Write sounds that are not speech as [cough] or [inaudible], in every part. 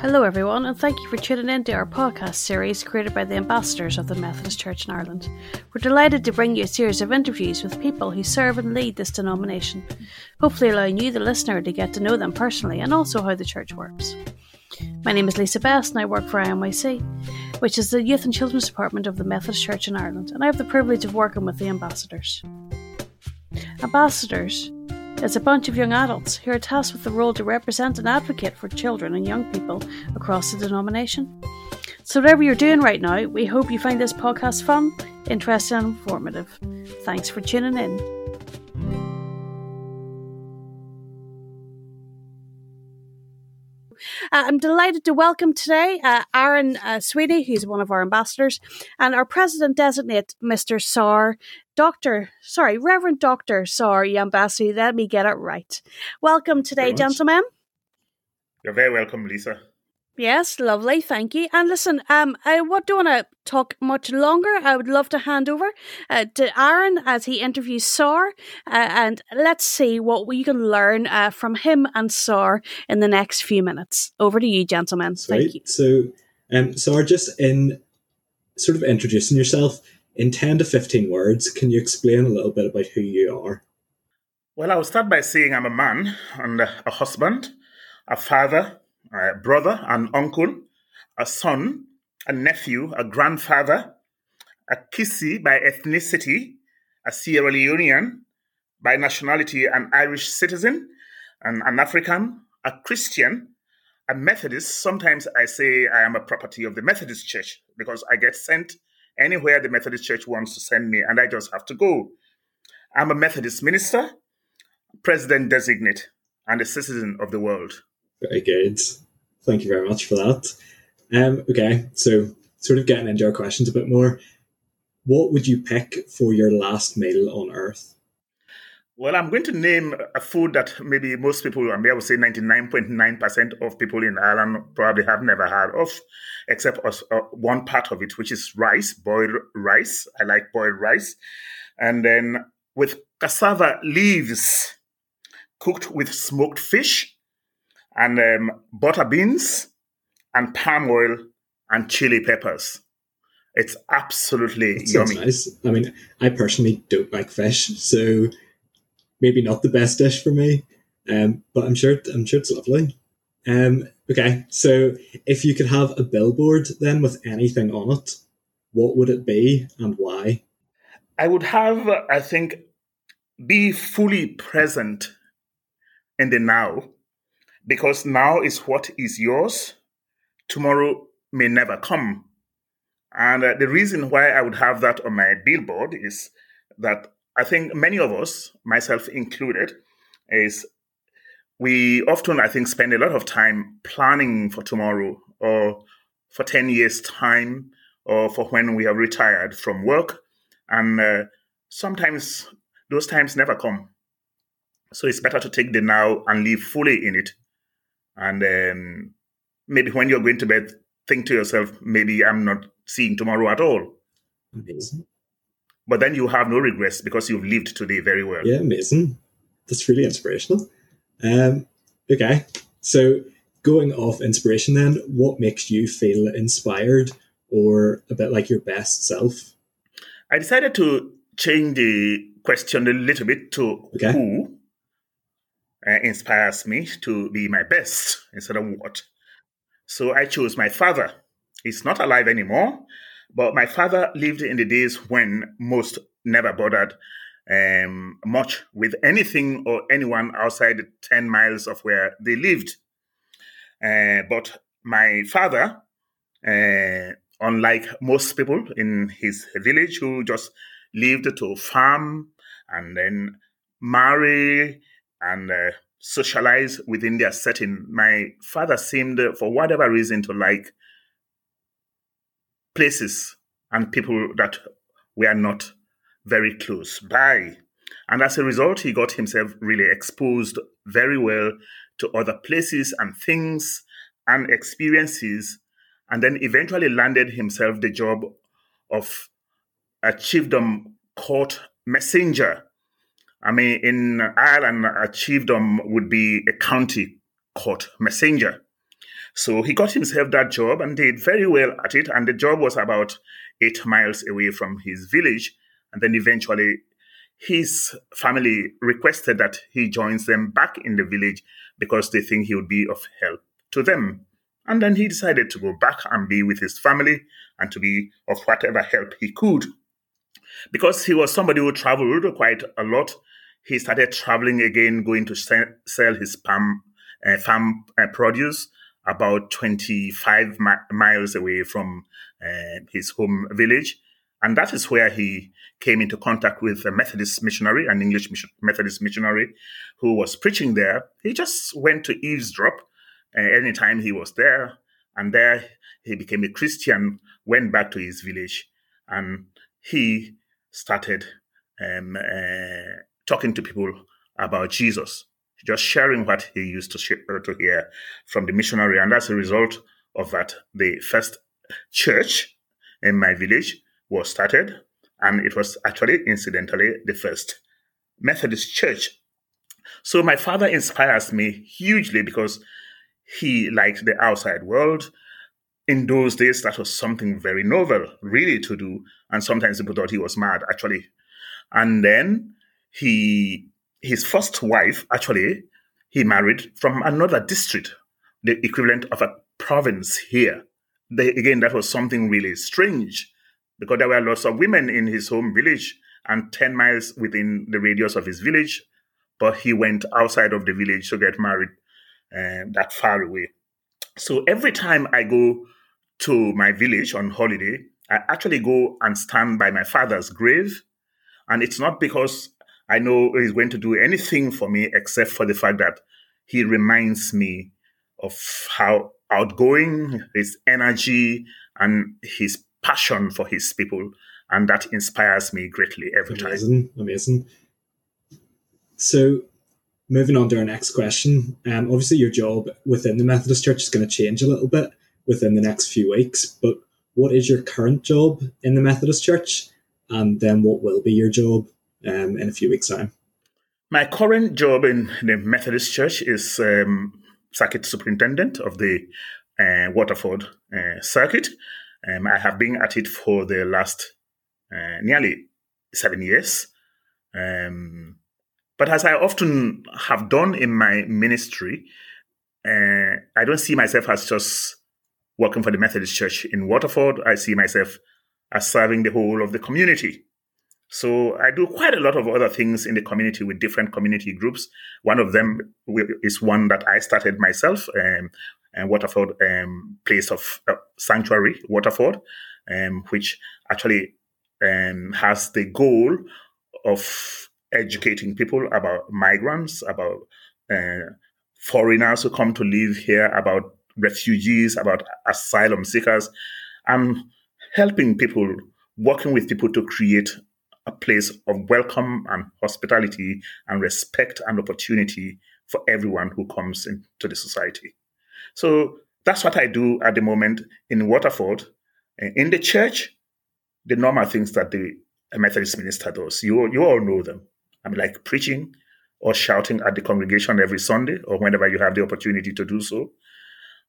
Hello, everyone, and thank you for tuning in to our podcast series created by the ambassadors of the Methodist Church in Ireland. We're delighted to bring you a series of interviews with people who serve and lead this denomination, hopefully, allowing you, the listener, to get to know them personally and also how the church works. My name is Lisa Best, and I work for IMYC, which is the Youth and Children's Department of the Methodist Church in Ireland, and I have the privilege of working with the ambassadors. Ambassadors is a bunch of young adults who are tasked with the role to represent and advocate for children and young people across the denomination. So, whatever you're doing right now, we hope you find this podcast fun, interesting, and informative. Thanks for tuning in. Uh, I'm delighted to welcome today uh, Aaron uh, Sweeney, who's one of our ambassadors, and our president designate, Mr. Sahr, Dr. Sorry, Reverend Dr. Sahr Yambasu. Let me get it right. Welcome today, gentlemen. You're very welcome, Lisa. Yes, lovely, thank you. And listen, um, I what don't want to talk much longer. I would love to hand over uh, to Aaron as he interviews Sahr, uh, and let's see what we can learn uh, from him and Sahr in the next few minutes. Over to you, gentlemen. Sweet. Thank you. So, um, Sahr, just in sort of introducing yourself in ten to fifteen words, can you explain a little bit about who you are? Well, I will start by saying I'm a man and a husband, a father a brother, an uncle, a son, a nephew, a grandfather, a Kissi by ethnicity, a Sierra Leonean, by nationality, an Irish citizen, an, an African, a Christian, a Methodist. Sometimes I say I am a property of the Methodist Church because I get sent anywhere the Methodist Church wants to send me, and I just have to go. I'm a Methodist minister, president designate, and a citizen of the world. Very good. Thank you very much for that. Um, okay, so sort of getting into our questions a bit more. What would you pick for your last meal on Earth? Well, I'm going to name a food that maybe most people, I mean, I would say 99.9% of people in Ireland probably have never heard of, except uh, one part of it, which is rice, boiled rice. I like boiled rice. And then with cassava leaves cooked with smoked fish and um, butter beans and palm oil and chili peppers. It's absolutely that yummy. Nice. I mean, I personally don't like fish, so maybe not the best dish for me. Um, but I'm sure I'm sure it's lovely. Um, okay, so if you could have a billboard then with anything on it, what would it be and why? I would have, I think, be fully present in the now because now is what is yours, tomorrow may never come. And uh, the reason why I would have that on my billboard is that I think many of us, myself included, is we often, I think, spend a lot of time planning for tomorrow or for 10 years' time or for when we are retired from work. And uh, sometimes those times never come. So it's better to take the now and live fully in it and um, maybe when you're going to bed, think to yourself, maybe I'm not seeing tomorrow at all. Amazing. But then you have no regrets because you've lived today very well. Yeah, amazing. That's really inspirational. Um, okay, so going off inspiration, then, what makes you feel inspired or a bit like your best self? I decided to change the question a little bit to okay. who uh, inspires me to be my best instead of what. So I chose my father. He's not alive anymore, but my father lived in the days when most never bothered um, much with anything or anyone outside 10 miles of where they lived. Uh, but my father, uh, unlike most people in his village who just lived to farm and then marry and uh, socialize within their setting. My father seemed, for whatever reason, to like places and people that were not very close by. And as a result, he got himself really exposed very well to other places and things and experiences, and then eventually landed himself the job of a chiefdom court messenger I mean, in Ireland, a chiefdom would be a county court messenger. So he got himself that job and did very well at it. And the job was about eight miles away from his village. And then eventually his family requested that he joins them back in the village because they think he would be of help to them. And then he decided to go back and be with his family and to be of whatever help he could. Because he was somebody who traveled quite a lot, he started traveling again, going to sell his palm, uh, farm uh, produce about 25 mi- miles away from uh, his home village. And that is where he came into contact with a Methodist missionary, an English Methodist missionary who was preaching there. He just went to eavesdrop uh, anytime he was there. And there he became a Christian, went back to his village, and he started um, uh, talking to people about Jesus, just sharing what he used to, sh- uh, to hear from the missionary. And as a result of that, the first church in my village was started, and it was actually, incidentally, the first Methodist church. So my father inspires me hugely because he liked the outside world. In those days, that was something very novel, really, to do. And sometimes people thought he was mad, actually. And then he, his first wife, actually, he married from another district, the equivalent of a province here. They, again, that was something really strange because there were lots of women in his home village and 10 miles within the radius of his village, but he went outside of the village to get married uh, that far away. So every time I go to my village on holiday, I actually go and stand by my father's grave. And it's not because I know he's going to do anything for me except for the fact that he reminds me of how outgoing his energy and his passion for his people, and that inspires me greatly every amazing, time. Amazing, So, moving on to our next question. Um, obviously, your job within the Methodist Church is going to change a little bit within the next few weeks. But what is your current job in the Methodist Church, and then what will be your job um, in a few weeks' time? My current job in the Methodist Church is um, circuit superintendent of the uh, Waterford uh, circuit. Um, I have been at it for the last uh, nearly seven years. Um, but as I often have done in my ministry, uh, I don't see myself as just working for the Methodist Church in Waterford. I see myself as serving the whole of the community. So I do quite a lot of other things in the community with different community groups. One of them is one that I started myself, um, and Waterford um, place of uh, sanctuary, Waterford, um, which actually um, has the goal of educating people about migrants, about uh, foreigners who come to live here, about refugees, about asylum seekers, and helping people, working with people to create a place of welcome and hospitality and respect and opportunity for everyone who comes into the society. So that's what I do at the moment in Waterford. In the church, the normal things that the Methodist minister does, you, you all know them. I mean, like preaching or shouting at the congregation every Sunday or whenever you have the opportunity to do so.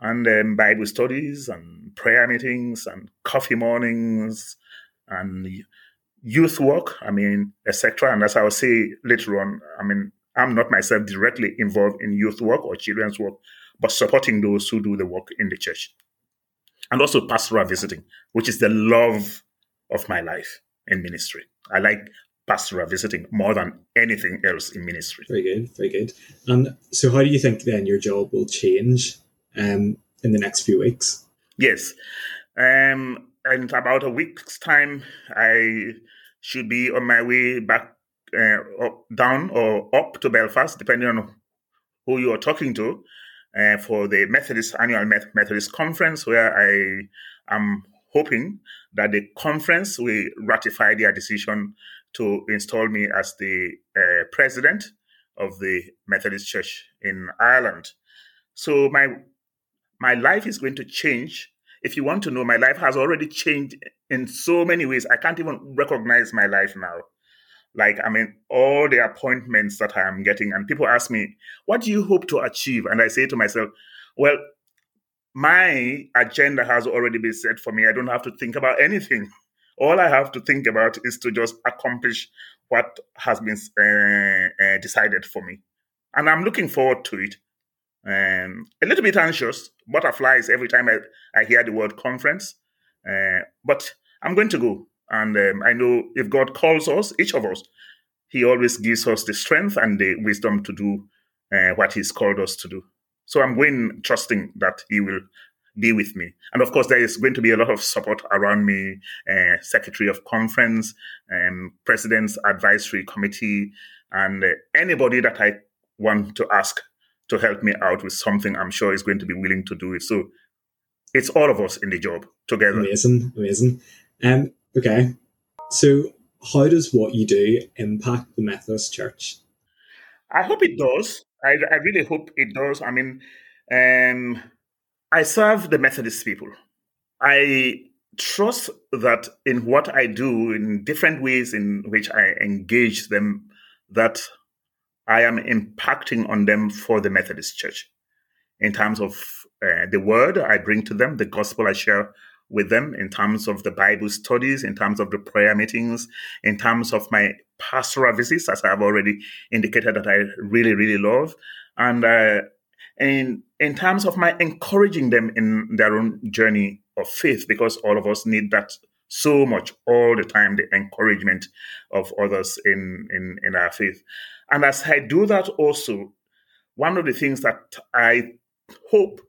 And um, Bible studies and prayer meetings and coffee mornings and youth work, I mean, etc. And as I will say later on, I mean, I'm not myself directly involved in youth work or children's work, but supporting those who do the work in the church. And also pastoral visiting, which is the love of my life in ministry. I like pastoral visiting more than anything else in ministry. Very good, very good. And so, how do you think then your job will change um, in the next few weeks? Yes. Um, in about a week's time, I should be on my way back uh, up, down or up to Belfast, depending on who you are talking to uh, for the Methodist annual Methodist conference, where I am hoping that the conference will ratify their decision to install me as the uh, president of the Methodist Church in Ireland. So my my life is going to change. If you want to know, my life has already changed in so many ways. I can't even recognize my life now. Like, I mean, all the appointments that I am getting, and people ask me, what do you hope to achieve? And I say to myself, well, my agenda has already been set for me. I don't have to think about anything. [laughs] All I have to think about is to just accomplish what has been uh, uh, decided for me. And I'm looking forward to it. Um, a little bit anxious, butterflies every time I, I hear the word conference. Uh, but I'm going to go. And um, I know if God calls us, each of us, He always gives us the strength and the wisdom to do uh, what He's called us to do. So I'm going trusting that He will be with me. And of course, there is going to be a lot of support around me uh, Secretary of Conference, um, President's Advisory Committee, and uh, anybody that I want to ask to help me out with something, I'm sure is going to be willing to do it. So it's all of us in the job together. Amazing, amazing. Um, okay, so how does what you do impact the Methodist Church? I hope it does. I, I really hope it does. I mean, um, I serve the Methodist people. I trust that in what I do, in different ways in which I engage them, that I am impacting on them for the Methodist Church in terms of uh, the word I bring to them, the gospel I share with them, in terms of the Bible studies, in terms of the prayer meetings, in terms of my pastoral visits, as I've already indicated that I really, really love, and uh, in in terms of my encouraging them in their own journey of faith, because all of us need that so much all the time, the encouragement of others in in, in our faith. And as I do that also, one of the things that I hope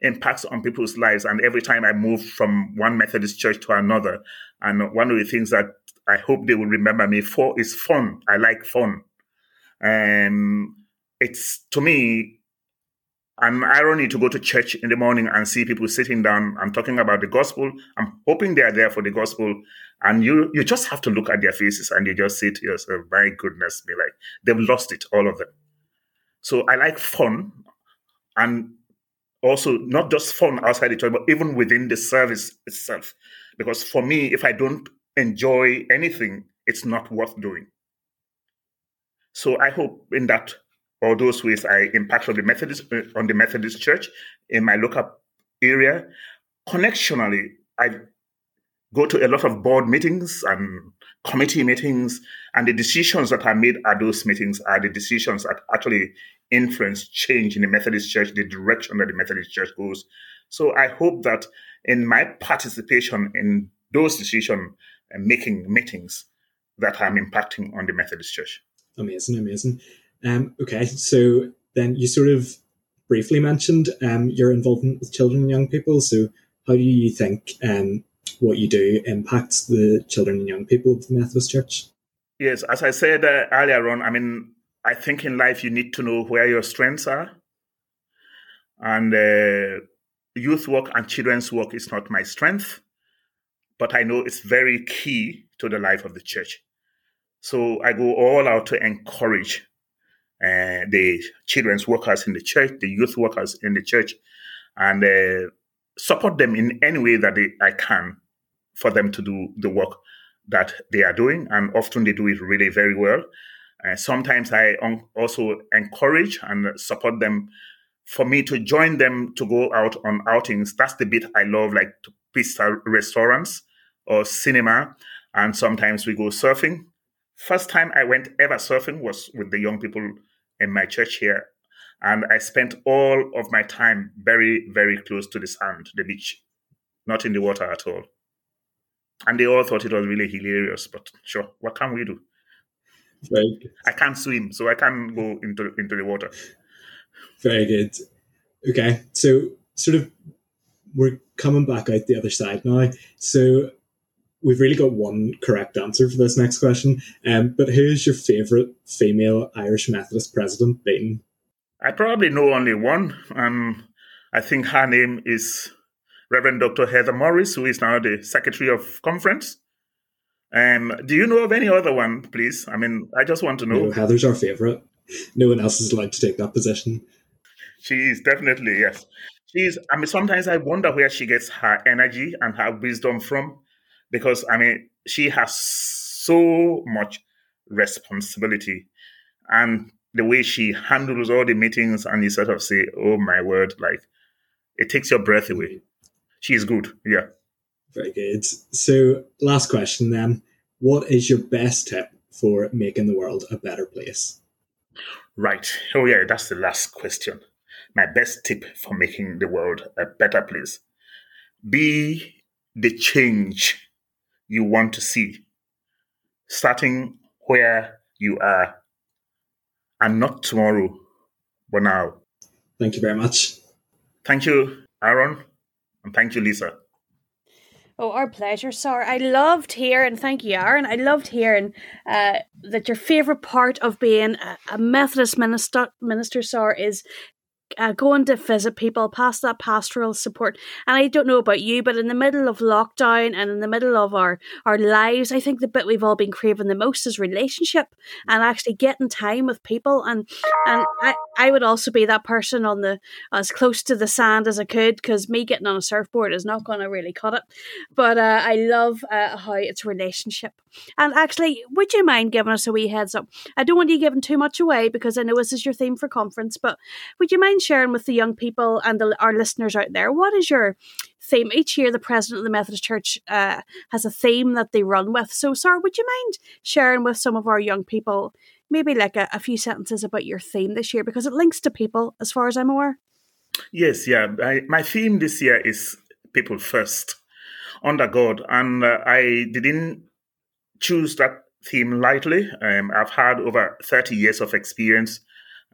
impacts on people's lives, and every time I move from one Methodist church to another, and one of the things that I hope they will remember me for is fun. I like fun. And it's to me an irony to go to church in the morning and see people sitting down and talking about the gospel. I'm hoping they are there for the gospel. And you you just have to look at their faces and you just say to yourself, my goodness me, like they've lost it, all of them. So I like fun and also not just fun outside the church, but even within the service itself. Because for me, if I don't enjoy anything, it's not worth doing. So I hope in that all those ways I impact on the Methodist uh, on the Methodist Church in my local area. Connectionally, I go to a lot of board meetings and committee meetings, and the decisions that are made at those meetings are the decisions that actually influence change in the Methodist Church, the direction that the Methodist Church goes. So I hope that in my participation in those decision making meetings, that I'm impacting on the Methodist Church. Amazing, amazing. Um, okay, so then you sort of briefly mentioned um, your involvement with children and young people. So how do you think um, what you do impacts the children and young people of the Methodist Church? Yes, as I said uh, earlier on, I mean, I think in life you need to know where your strengths are. And uh, youth work and children's work is not my strength, but I know it's very key to the life of the church. So I go all out to encourage uh, the children's workers in the church, the youth workers in the church, and uh, support them in any way that they, I can for them to do the work that they are doing. And often they do it really very well. Uh, sometimes I un- also encourage and support them for me to join them to go out on outings. That's the bit I love, like to pizza restaurants or cinema. And sometimes we go surfing. First time I went ever surfing was with the young people in my church here. And I spent all of my time very, very close to the sand, the beach, not in the water at all. And they all thought it was really hilarious, but sure, what can we do? Right. I can't swim, so I can't go into into the water. Very good. Okay, so sort of we're coming back out the other side now. So we've really got one correct answer for this next question. Um, but who is your favourite female Irish Methodist president been? I probably know only one. Um, I think her name is Reverend Dr. Heather Morris, who is now the Secretary of Conference. Um, do you know of any other one, please? I mean, I just want to know. No, Heather's our favourite. No one else is allowed to take that position. She is definitely, yes. She's, I mean, sometimes I wonder where she gets her energy and her wisdom from because I mean she has so much responsibility and the way she handles all the meetings and you sort of say, Oh my word, like It takes your breath away. She is good. Yeah. Very good. So, last question then. What is your best tip for making the world a better place? Right. Oh, yeah, that's the last question. My best tip for making the world a better place be the change you want to see, starting where you are, and not tomorrow, but now. Thank you very much. Thank you, Aaron, and thank you, Lisa. Oh, our pleasure, sir. I loved hearing, thank you, Aaron. I loved hearing uh, that your favourite part of being a, a Methodist minister, minister, Sahr, is uh, going to visit people, past that pastoral support. And I don't know about you, but in the middle of lockdown and in the middle of our, our lives, I think the bit we've all been craving the most is relationship and actually getting time with people. And and I, I would also be that person on the as close to the sand as I could because me getting on a surfboard is not going to really cut it. But uh, I love uh, how it's relationship. And actually, would you mind giving us a wee heads up? I don't want you giving too much away because I know this is your theme for conference, but would you mind sharing with the young people and the, our listeners out there what is your theme? Each year, the president of the Methodist Church uh, has a theme that they run with. So, sir, would you mind sharing with some of our young people maybe like a, a few sentences about your theme this year because it links to people as far as I'm aware? Yes, yeah. I, my theme this year is people first under God, and uh, I didn't choose that theme lightly. Um, I've had over 30 years of experience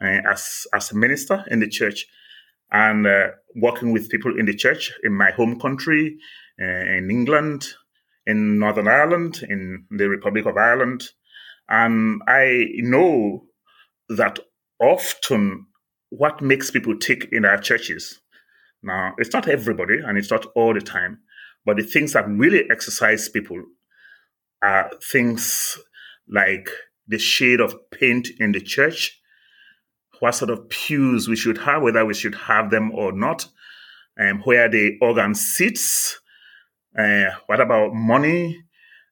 uh, as, as a minister in the church and uh, working with people in the church in my home country, uh, in England, in Northern Ireland, in the Republic of Ireland. And I know that often what makes people tick in our churches, now it's not everybody and it's not all the time, but the things that really exercise people are things like the shade of paint in the church, what sort of pews we should have, whether we should have them or not, um, where the organ sits, uh, what about money,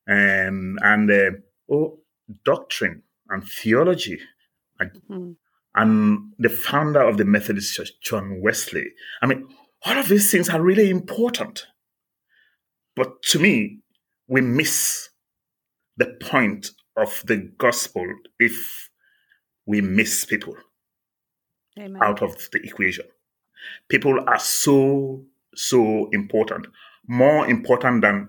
um, and uh, oh, doctrine and theology. And, mm. and the founder of the Methodist Church, John Wesley. I mean, all of these things are really important. But to me, we miss the point of the gospel if we miss people Amen. out of the equation. People are so, so important, more important than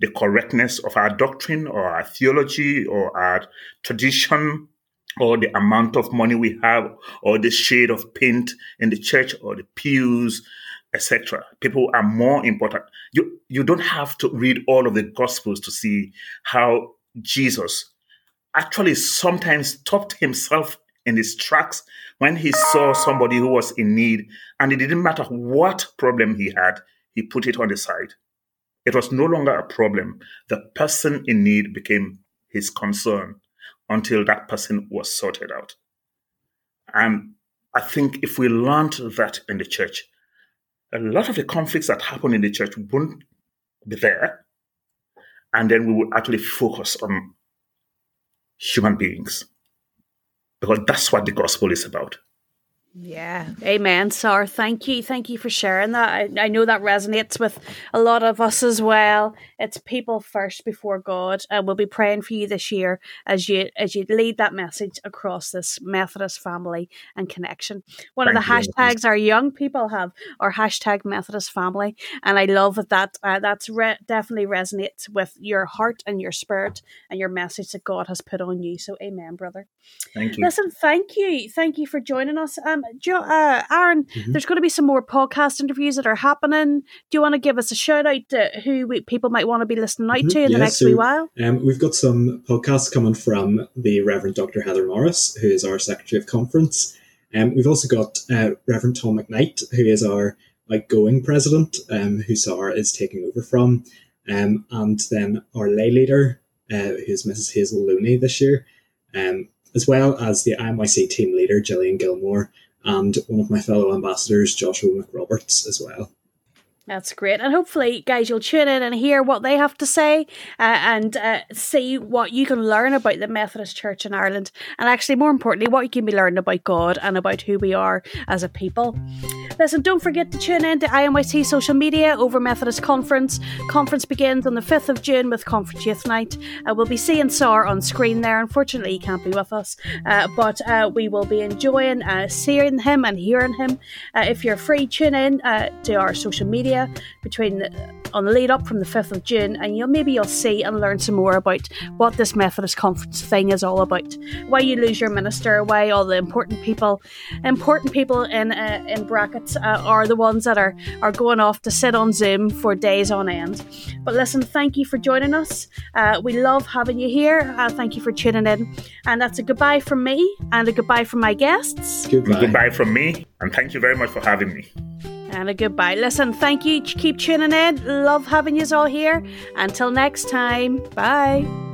the correctness of our doctrine or our theology or our tradition or the amount of money we have or the shade of paint in the church or the pews etc people are more important you you don't have to read all of the gospels to see how jesus actually sometimes stopped himself in his tracks when he saw somebody who was in need and it didn't matter what problem he had he put it on the side it was no longer a problem. The person in need became his concern until that person was sorted out. And I think if we learned that in the church, a lot of the conflicts that happen in the church wouldn't be there. And then we would actually focus on human beings. Because that's what the gospel is about. Yeah, amen, Sahr. Thank you. Thank you for sharing that. I, I know that resonates with a lot of us as well. It's people first before God. And we'll be praying for you this year as you as you lead that message across this Methodist family and connection. One Thank of the you. hashtags our young people have our hashtag Methodist family. And I love that that uh, that's re- definitely resonates with your heart and your spirit and your message that God has put on you. So amen, brother. Thank you. Listen, thank you. Thank you for joining us. Um, um, you, uh, Aaron, mm-hmm. there's going to be some more podcast interviews that are happening. Do you want to give us a shout out to who we, people might want to be listening out mm-hmm. to in yeah, the next so, wee while? Um, we've got some podcasts coming from the Reverend Dr. Heather Morris, who is our Secretary of Conference. Um, we've also got uh, Reverend Tom McKnight, who is our like going president, um, who Sahr is taking over from, um, and then our lay leader, uh, who's Mrs. Hazel Looney this year. Um, as well as the IMYC team leader, Gillian Gilmore, and one of my fellow ambassadors, Joshua McRoberts, as well. That's great. And hopefully, guys, you'll tune in and hear what they have to say uh, and uh, see what you can learn about the Methodist Church in Ireland. And actually, more importantly, what you can be learning about God and about who we are as a people. Listen, don't forget to tune in to IMYC social media over Methodist Conference. Conference begins on the 5th of June with Conference Youth Night. Uh, we'll be seeing Sahr on screen there. Unfortunately, he can't be with us, uh, but uh, we will be enjoying uh, seeing him and hearing him. if you're free, tune in to our social media between the, on the lead up from the 5th of June, and you'll maybe you'll see and learn some more about what this Methodist conference thing is all about. Why you lose your minister, why all the important people, important people in uh, in brackets uh, are the ones that are are going off to sit on Zoom for days on end. But listen, thank you for joining us. Uh, we love having you here. Uh, thank you for tuning in, and that's a goodbye from me and a goodbye from my guests. Goodbye. Goodbye from me, and thank you very much for having me and a goodbye. Listen, thank you. Keep tuning in. Love having you all here. Until next time, bye.